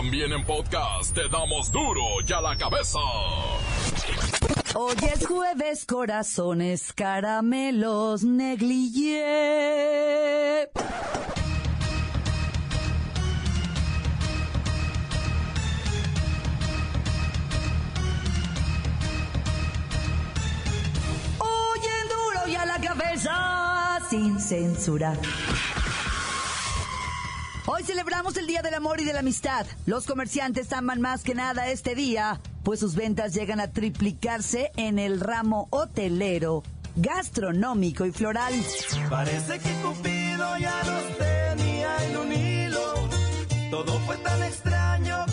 También en podcast te damos duro y a la cabeza. Hoy es jueves, corazones, caramelos, negligé. Hoy en duro y a la cabeza, sin censura. Hoy celebramos el Día del Amor y de la Amistad. Los comerciantes aman más que nada este día, pues sus ventas llegan a triplicarse en el ramo hotelero, gastronómico y floral. Parece que Cupido ya nos tenía en un hilo. Todo fue tan extraño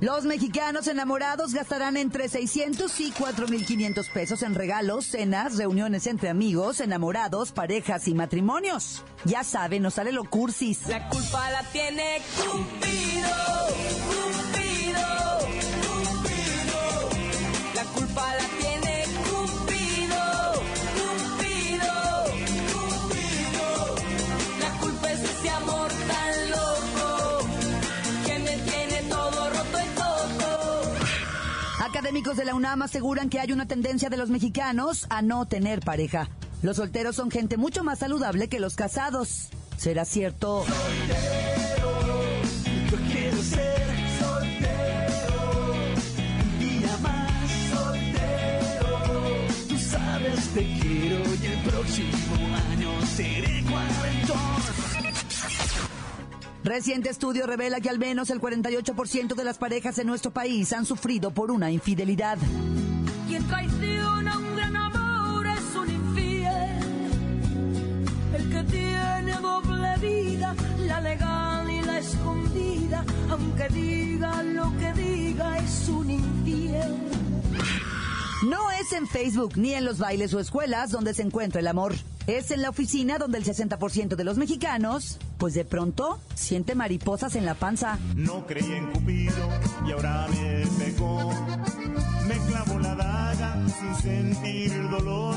Los mexicanos enamorados gastarán entre 600 y 4.500 pesos en regalos, cenas, reuniones entre amigos, enamorados, parejas y matrimonios. Ya saben, nos sale lo cursis. La culpa la tiene Cupido, Académicos de la UNAM aseguran que hay una tendencia de los mexicanos a no tener pareja. Los solteros son gente mucho más saludable que los casados. ¿Será cierto? Yo quiero ser soltero. Un día más soltero. Tú sabes te quiero y el próximo año seré cuarentón. Reciente estudio revela que al menos el 48% de las parejas en nuestro país han sufrido por una infidelidad. Quien traiciona un gran amor es un infiel. El que tiene doble vida, la legal y la escondida. Aunque diga lo que diga, es un infiel. No es en Facebook ni en los bailes o escuelas donde se encuentra el amor. Es en la oficina donde el 60% de los mexicanos, pues de pronto, siente mariposas en la panza. No creí en Cupido y ahora me pegó. Me clavó la daga sin sentir dolor.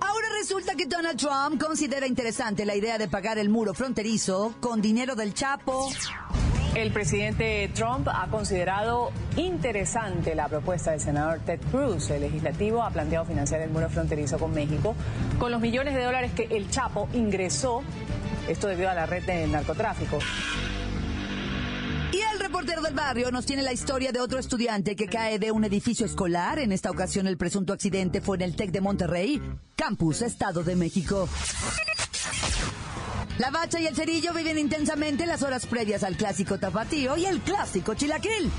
Ahora resulta que Donald Trump considera interesante la idea de pagar el muro fronterizo con dinero del Chapo. El presidente Trump ha considerado interesante la propuesta del senador Ted Cruz. El legislativo ha planteado financiar el muro fronterizo con México con los millones de dólares que el Chapo ingresó, esto debido a la red de narcotráfico. Y el reportero del barrio nos tiene la historia de otro estudiante que cae de un edificio escolar. En esta ocasión el presunto accidente fue en el TEC de Monterrey, Campus, Estado de México. La bacha y el cerillo viven intensamente las horas previas al clásico tapatío y el clásico chilaquil.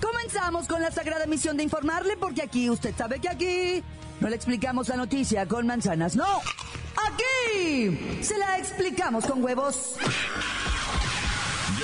Comenzamos con la sagrada misión de informarle porque aquí, usted sabe que aquí no le explicamos la noticia con manzanas, no. Aquí se la explicamos con huevos.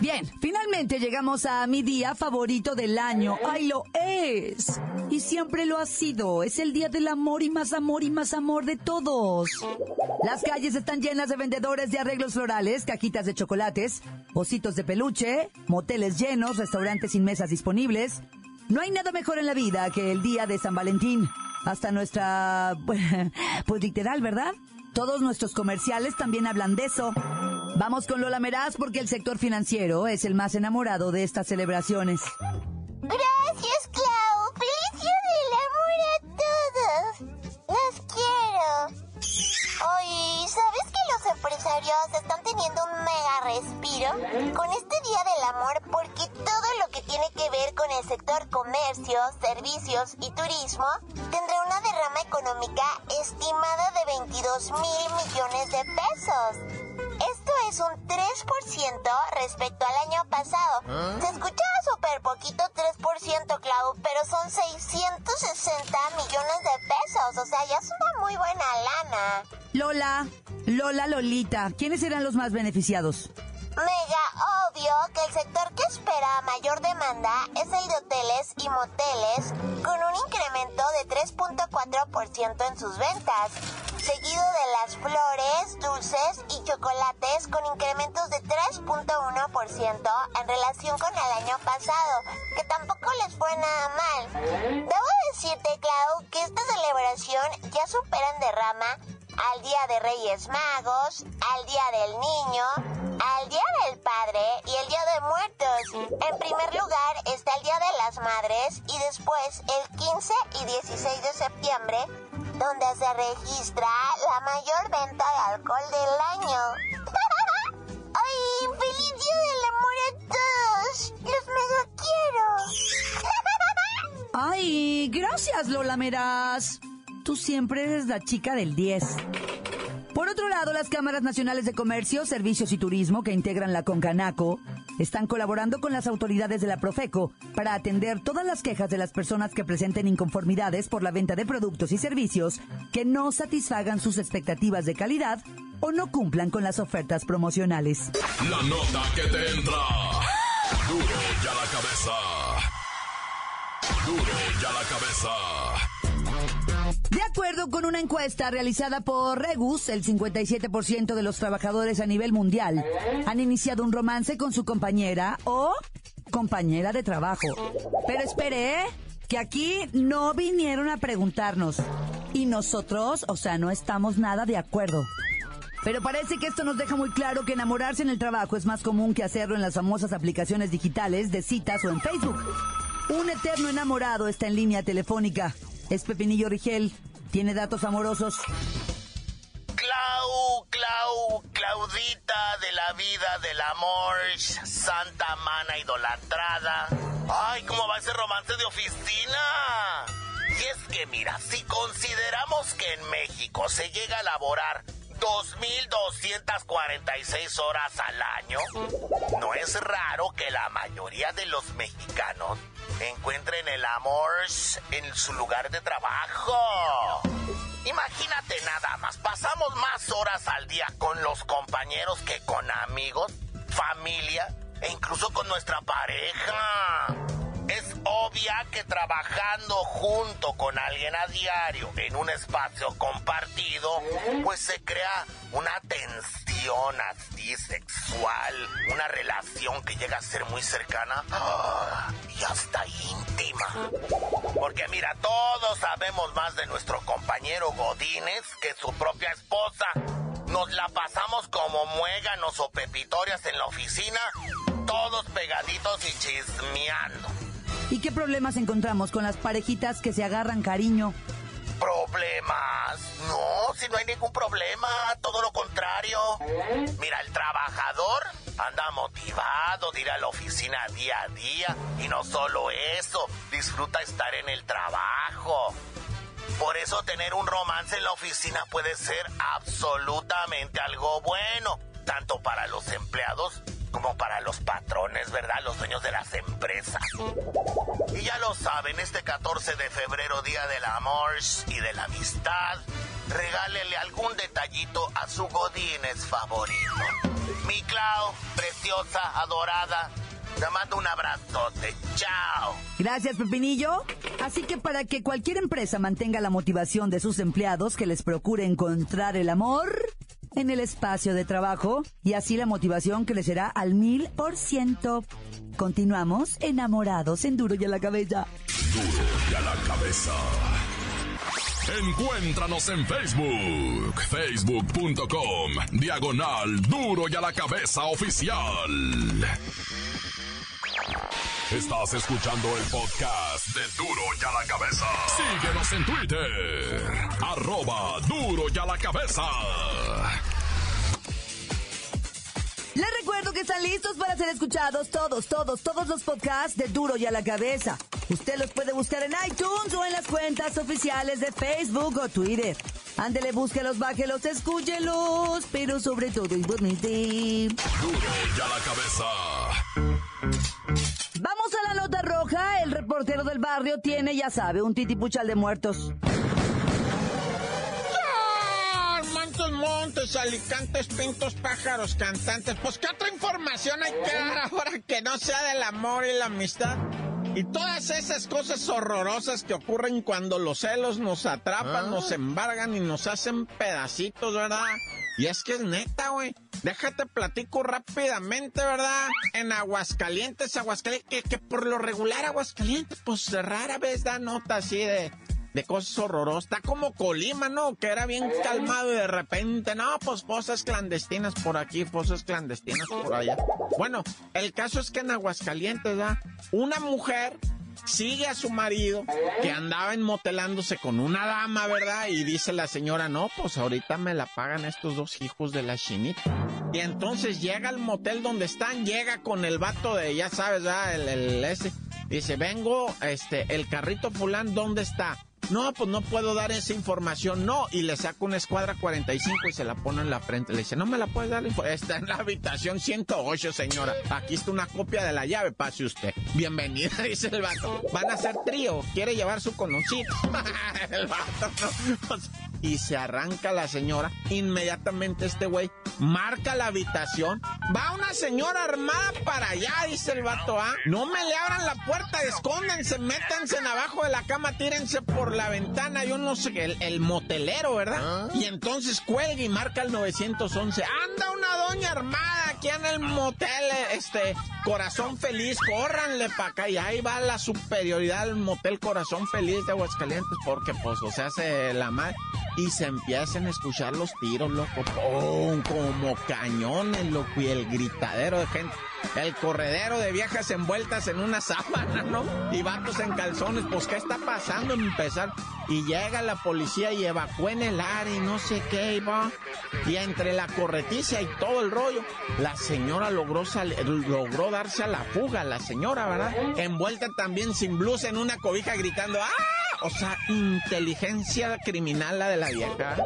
Bien, finalmente llegamos a mi día favorito del año. ¡Ay, lo es! Y siempre lo ha sido. Es el día del amor y más amor y más amor de todos. Las calles están llenas de vendedores de arreglos florales, cajitas de chocolates, ositos de peluche, moteles llenos, restaurantes sin mesas disponibles. No hay nada mejor en la vida que el día de San Valentín. Hasta nuestra... pues literal, ¿verdad? Todos nuestros comerciales también hablan de eso. Vamos con Lola Meraz porque el sector financiero es el más enamorado de estas celebraciones. Gracias, Clau. ¡Feliz Día del Amor a todos! ¡Los quiero! Oye, ¿sabes que los empresarios están teniendo un mega respiro con este Día del Amor? Porque todo lo que tiene que ver con el sector comercio, servicios y turismo tendrá una derrama económica estimada de 22 mil millones de pesos. Es un 3% respecto al año pasado. Se escuchaba súper poquito 3%, Clau, pero son 660 millones de pesos. O sea, ya es una muy buena lana. Lola, Lola, Lolita, ¿quiénes serán los más beneficiados? Mega obvio que el sector espera mayor demanda es el de hoteles y moteles, con un incremento de 3.4% en sus ventas, seguido de las flores, dulces y chocolates con incrementos de 3.1% en relación con el año pasado, que tampoco les fue nada mal. Debo decirte, Clau, que esta celebración ya supera en derrama al Día de Reyes Magos, al Día del Niño, al Día del Padre y el Día de Muertos. En primer lugar está el Día de las Madres y después el 15 y 16 de septiembre, donde se registra la mayor venta de alcohol del año. ¡Ay, feliz Día del Amor a todos! ¡Los mega quiero! Ay, gracias, Lola Meras. Siempre eres la chica del 10. Por otro lado, las cámaras nacionales de comercio, servicios y turismo que integran la Concanaco están colaborando con las autoridades de la Profeco para atender todas las quejas de las personas que presenten inconformidades por la venta de productos y servicios que no satisfagan sus expectativas de calidad o no cumplan con las ofertas promocionales. La nota que te entra. Duro ya la cabeza. Duro ya la cabeza. De acuerdo con una encuesta realizada por Regus, el 57% de los trabajadores a nivel mundial han iniciado un romance con su compañera o compañera de trabajo. Pero espere, ¿eh? que aquí no vinieron a preguntarnos. Y nosotros, o sea, no estamos nada de acuerdo. Pero parece que esto nos deja muy claro que enamorarse en el trabajo es más común que hacerlo en las famosas aplicaciones digitales de citas o en Facebook. Un eterno enamorado está en línea telefónica. Es Pepinillo Rigel. Tiene datos amorosos. Clau, Clau, Claudita de la vida del amor, santa mana idolatrada. Ay, ¿cómo va ese romance de oficina? Y es que mira, si consideramos que en México se llega a laborar 2.246 horas al año, no es raro que la mayoría de los mexicanos encuentren el amor en su lugar de trabajo. Imagínate nada más, pasamos más horas al día con los compañeros que con amigos, familia e incluso con nuestra pareja. Es obvia que trabajando junto con alguien a diario en un espacio compartido, pues se crea una tensión así sexual, una relación que llega a ser muy cercana ah, y hasta íntima. Porque mira, todos sabemos más de nuestro compañero Godínez que su propia esposa. Nos la pasamos como muéganos o pepitorias en la oficina, todos pegaditos y chismeando. ¿Y qué problemas encontramos con las parejitas que se agarran cariño? ¿Problemas? No, si no hay ningún problema, todo lo contrario. Mira, el trabajador anda motivado de ir a la oficina día a día y no solo eso, disfruta estar en el trabajo. Por eso tener un romance en la oficina puede ser absolutamente algo bueno, tanto para los empleados como para los patrones, ¿verdad? Los dueños de las empresas. Y ya lo saben, este 14 de febrero, Día del Amor y de la Amistad, regálele algún detallito a su Godínez favorito. Mi Clau, preciosa, adorada, te mando un abrazote. Chao. Gracias, Pepinillo. Así que para que cualquier empresa mantenga la motivación de sus empleados, que les procure encontrar el amor en el espacio de trabajo y así la motivación crecerá al mil por ciento. Continuamos enamorados en Duro y a la cabeza. Duro y a la cabeza. Encuéntranos en Facebook, facebook.com, diagonal Duro y a la cabeza oficial. Estás escuchando el podcast de Duro y a la cabeza. Síguenos en Twitter, arroba Duro y a la cabeza. Les recuerdo que están listos para ser escuchados todos, todos, todos los podcasts de Duro y a la cabeza. Usted los puede buscar en iTunes o en las cuentas oficiales de Facebook o Twitter. Ándele, búsquelos, bájelos, escúchelos, pero sobre todo infórmese. Duro ya la cabeza. Vamos a la nota roja. El reportero del barrio tiene, ya sabe, un titipuchal de muertos. ¡Ah! Montes, montes, alicantes, pintos, pájaros, cantantes. Pues, ¿qué otra información hay que dar ahora que no sea del amor y la amistad? Y todas esas cosas horrorosas que ocurren cuando los celos nos atrapan, nos embargan y nos hacen pedacitos, ¿verdad? Y es que es neta, güey. Déjate platico rápidamente, ¿verdad? En Aguascalientes, Aguascalientes, que, que por lo regular Aguascalientes, pues rara vez da nota así de, de cosas horrorosas. Está como Colima, ¿no? Que era bien calmado y de repente, no, pues fosas clandestinas por aquí, fosas clandestinas por allá. Bueno, el caso es que en Aguascalientes, ¿verdad? Una mujer sigue a su marido que andaba enmotelándose con una dama, ¿verdad? Y dice la señora, no, pues ahorita me la pagan estos dos hijos de la chinita. Y entonces llega al motel donde están, llega con el vato de, ya sabes, ¿verdad? El, el ese. Dice, vengo, este, el carrito fulán, ¿dónde está? No, pues no puedo dar esa información, no. Y le saca una escuadra 45 y se la pone en la frente. Le dice, no me la puedes dar. Está en la habitación 108, señora. Aquí está una copia de la llave, pase usted. Bienvenida, dice el vato. Van a hacer trío. Quiere llevar su conocido. el vato, no. Pues, y se arranca la señora. Inmediatamente este güey marca la habitación. Va una señora armada para allá, dice el vato, ¿ah? No me le abran la puerta, escóndanse, métanse en abajo de la cama, tírense por la ventana, yo no sé, el, el motelero, ¿verdad? Y entonces cuelga y marca el 911. Anda una doña armada aquí en el motel, este, Corazón Feliz, córranle para acá. Y ahí va la superioridad del motel Corazón Feliz de Aguascalientes, porque pues, o sea, se la madre. Y se empiezan a escuchar los tiros, loco, ¡pum! como cañones, loco, y el gritadero de gente. El corredero de viejas envueltas en una sábana, ¿no? Y vatos en calzones, pues, ¿qué está pasando? Empezar. Y llega la policía y evacúa en el área y no sé qué, y va. Y entre la correticia y todo el rollo, la señora logró, logró darse a la fuga, la señora, ¿verdad? Envuelta también sin blusa en una cobija gritando, ¡ah! O sea, inteligencia criminal la de la vieja.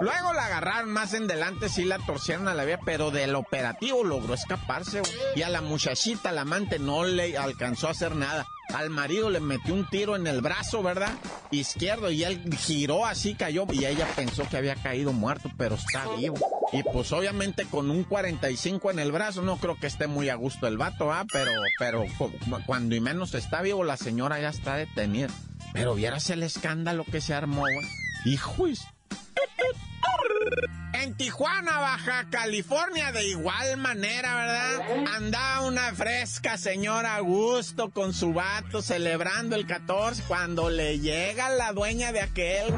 Luego la agarraron más en delante, sí la torcieron a la vieja, pero del operativo logró escaparse. Y a la muchachita, la amante, no le alcanzó a hacer nada. Al marido le metió un tiro en el brazo, ¿verdad? Izquierdo, y él giró así, cayó, y ella pensó que había caído muerto, pero está vivo. Y pues obviamente con un 45 en el brazo, no creo que esté muy a gusto el vato, ¿ah? Pero, pero cu- cuando y menos está vivo, la señora ya está detenida. Pero vieras el escándalo que se armó, güey. Hijo, en Tijuana, Baja California, de igual manera, ¿verdad? Andaba una fresca señora a gusto con su vato celebrando el 14 cuando le llega la dueña de aquel.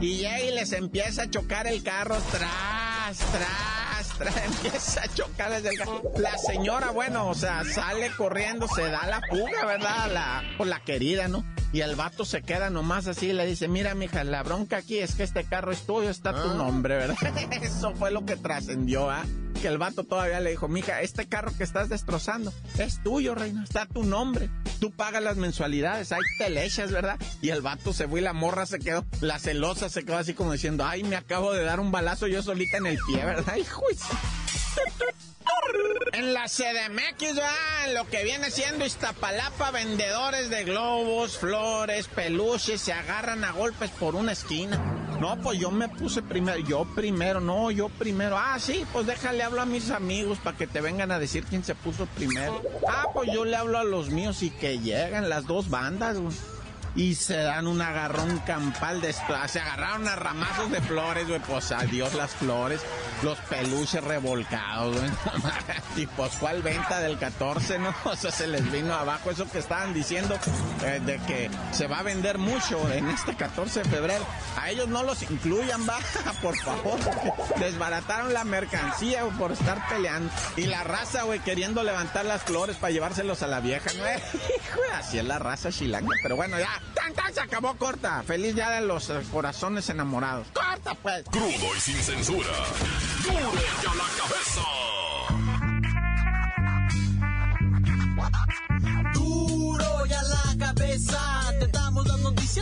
Y llega y les empieza a chocar el carro tras, tras, tras, empieza a chocar desde el carro. La señora, bueno, o sea, sale corriendo, se da la fuga, ¿verdad? La, por la querida, ¿no? Y el vato se queda nomás así y le dice, mira, mija, la bronca aquí es que este carro es tuyo, está tu nombre, ¿verdad? Eso fue lo que trascendió, ¿ah? Que el vato todavía le dijo, mija, este carro que estás destrozando es tuyo, reina, está tu nombre. Tú pagas las mensualidades, ahí te le echas, ¿verdad? Y el vato se fue y la morra se quedó, la celosa se quedó así como diciendo, ay, me acabo de dar un balazo yo solita en el pie, ¿verdad? Hijo en la CDMX. En lo que viene siendo Iztapalapa, vendedores de globos, flores, peluches, se agarran a golpes por una esquina. No, pues yo me puse primero, yo primero, no, yo primero. Ah, sí, pues déjale hablo a mis amigos para que te vengan a decir quién se puso primero. Ah, pues yo le hablo a los míos y que llegan las dos bandas, güey. Y se dan un agarrón campal de. Se agarraron a ramazos de flores, güey. Pues adiós las flores. Los peluches revolcados, güey. y pues cuál venta del 14, ¿no? O sea, se les vino abajo eso que estaban diciendo eh, de que se va a vender mucho en este 14 de febrero. A ellos no los incluyan, va, por favor. Desbarataron la mercancía por estar peleando. Y la raza, güey, queriendo levantar las flores para llevárselos a la vieja, ¿no? Así es la raza chilanga. Pero bueno, ya, tan, tan, se acabó corta. Feliz día de los eh, corazones enamorados. Corta, pues. Crudo y sin censura. Duro ya la cabeza.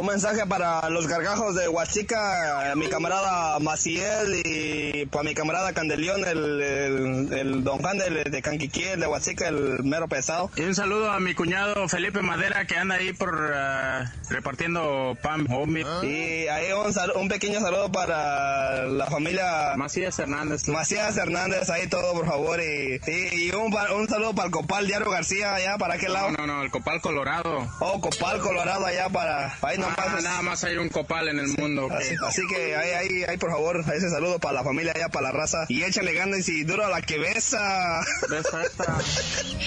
Un mensaje para los gargajos de Huachica, mi camarada Maciel y para mi camarada Candelión, el, el, el don Juan de, de Canquiquiel, de Huachica, el mero pesado. Y un saludo a mi cuñado Felipe Madera que anda ahí por uh, repartiendo pan. homie. Y ahí un, sal- un pequeño saludo para la familia Macías Hernández. Macías Hernández, ahí todo por favor. Y, y, y un, un saludo para el Copal Diario García, allá para aquel lado. No, no, no, el copal colorado. Oh, Copal Colorado, allá para... Ahí no Nada más hay un copal en el mundo. Así, así que ahí, ahí, ahí, por favor, ese saludo para la familia allá, para la raza. Y échale ganas y duro a la que besa. Besa esta.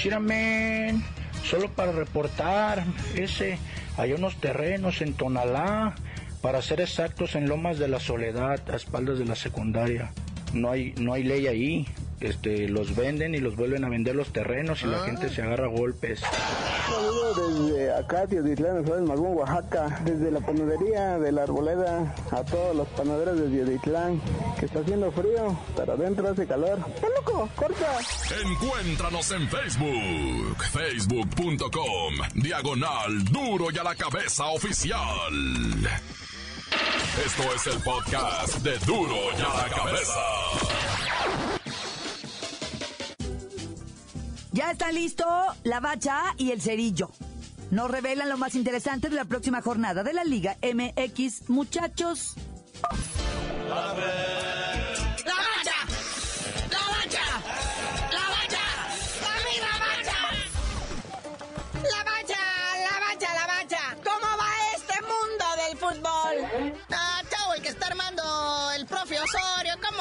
Solo para reportar, ese, hay unos terrenos en Tonalá, para ser exactos, en Lomas de la Soledad, a espaldas de la secundaria. No hay, no hay ley ahí. Este, los venden y los vuelven a vender los terrenos y la gente se agarra a golpes. Saludos desde acá, Teotitlán, Flores Magún, Oaxaca. Desde la panadería de la Arboleda a todos los panaderos de Teotitlán. Que está haciendo frío, pero adentro hace calor. ¡Está loco! ¡Corta! Encuéntranos en Facebook, facebook.com, diagonal duro y a la cabeza oficial. Esto es el podcast de duro y a la cabeza. Ya está listo la bacha y el cerillo. Nos revelan lo más interesante de la próxima jornada de la Liga MX, muchachos. ¡La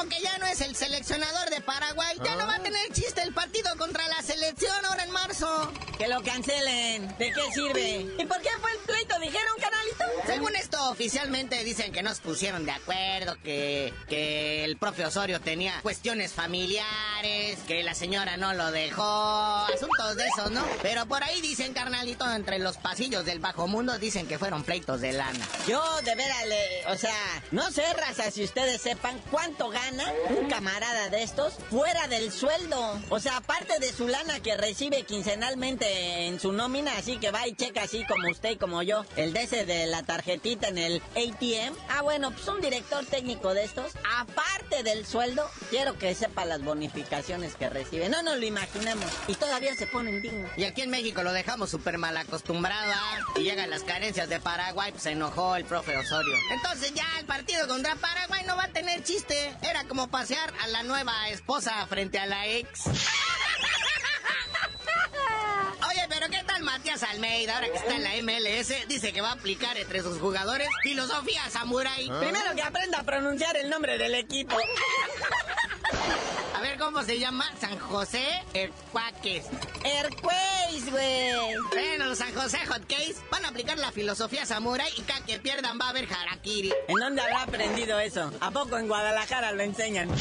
Que ya no es el seleccionador de Paraguay. Ya no va a tener chiste el partido contra la selección ahora en marzo. Que lo cancelen. ¿De qué sirve? ¿Y por qué fue el pleito? ¿Dijeron, canalito? Según esto, oficialmente dicen que no se pusieron de acuerdo, que, que el profe Osorio tenía cuestiones familiares, que la señora no lo dejó, asuntos de esos, ¿no? Pero por ahí dicen, carnalito, entre los pasillos del bajo mundo, dicen que fueron pleitos de lana. Yo, de veras, o sea, no sé, raza, si ustedes sepan cuánto gana un camarada de estos fuera del sueldo. O sea, aparte de su lana que recibe quincenalmente en su nómina, así que va y checa así como usted y como yo, el de ese de la tarjetita en el ATM. Ah, bueno, pues un director técnico de estos, aparte del sueldo, quiero que sepa las bonificaciones que recibe. No nos lo imaginemos. Y todavía se ponen dignos. Y aquí en México lo dejamos súper mal acostumbrado, ¿ah? Y llegan las carencias de Paraguay, pues se enojó el profe Osorio. Entonces ya el partido contra Paraguay no va a tener chiste. Era como pasear a la nueva esposa frente a la ex. Oye, pero ¿qué tal Matías Almeida ahora que está en la MLS? Dice que va a aplicar entre sus jugadores filosofía samurai. Primero que aprenda a pronunciar el nombre del equipo. A ver cómo se llama San José Ercuaques. Ercueis, güey. Bueno, los San José Hotcakes van a aplicar la filosofía samurai y cada que pierdan va a haber harakiri. ¿En dónde habrá aprendido eso? ¿A poco en Guadalajara lo enseñan?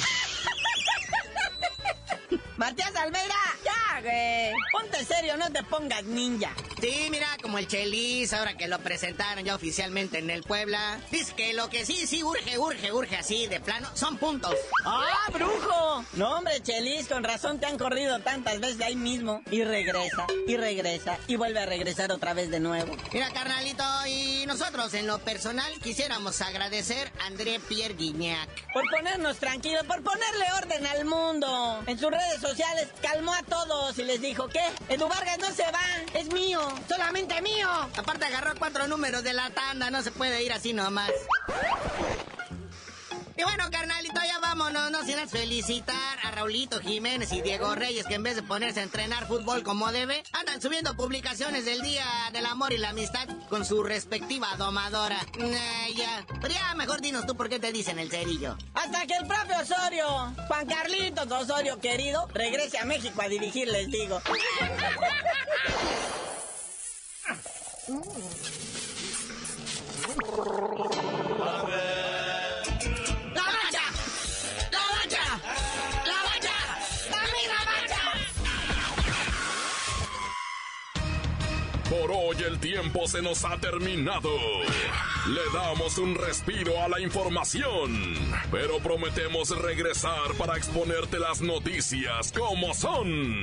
Matías Almeida, ya, güey. Ponte serio, no te pongas ninja. Sí, mira, como el Chelis, ahora que lo presentaron ya oficialmente en el Puebla. Dice que lo que sí, sí, urge, urge, urge así, de plano, son puntos. ¡Ah, brujo! No, hombre, Chelis, con razón te han corrido tantas veces de ahí mismo. Y regresa, y regresa, y vuelve a regresar otra vez de nuevo. Mira, carnalito, y nosotros en lo personal quisiéramos agradecer a André Pierre Guignac. Por ponernos tranquilos, por ponerle orden al mundo. En sus redes sociales calmó a todos y les dijo, ¿qué? Edu Vargas no se va, es mío, solamente mío. Aparte agarró cuatro números de la tanda, no se puede ir así nomás. Y bueno, carnalito, ya vámonos, no sin felicitar a Raulito Jiménez y Diego Reyes, que en vez de ponerse a entrenar fútbol como debe, andan subiendo publicaciones del Día del Amor y la Amistad con su respectiva domadora. Nah, ya. Pero ya, mejor dinos tú por qué te dicen el cerillo. Hasta que el propio Osorio, Juan Carlitos Osorio querido, regrese a México a dirigir, les digo. ¡La bacha! ¡La bacha! ¡La bacha! ¡Dame la bacha! Por hoy el tiempo se nos ha terminado. Le damos un respiro a la información, pero prometemos regresar para exponerte las noticias como son.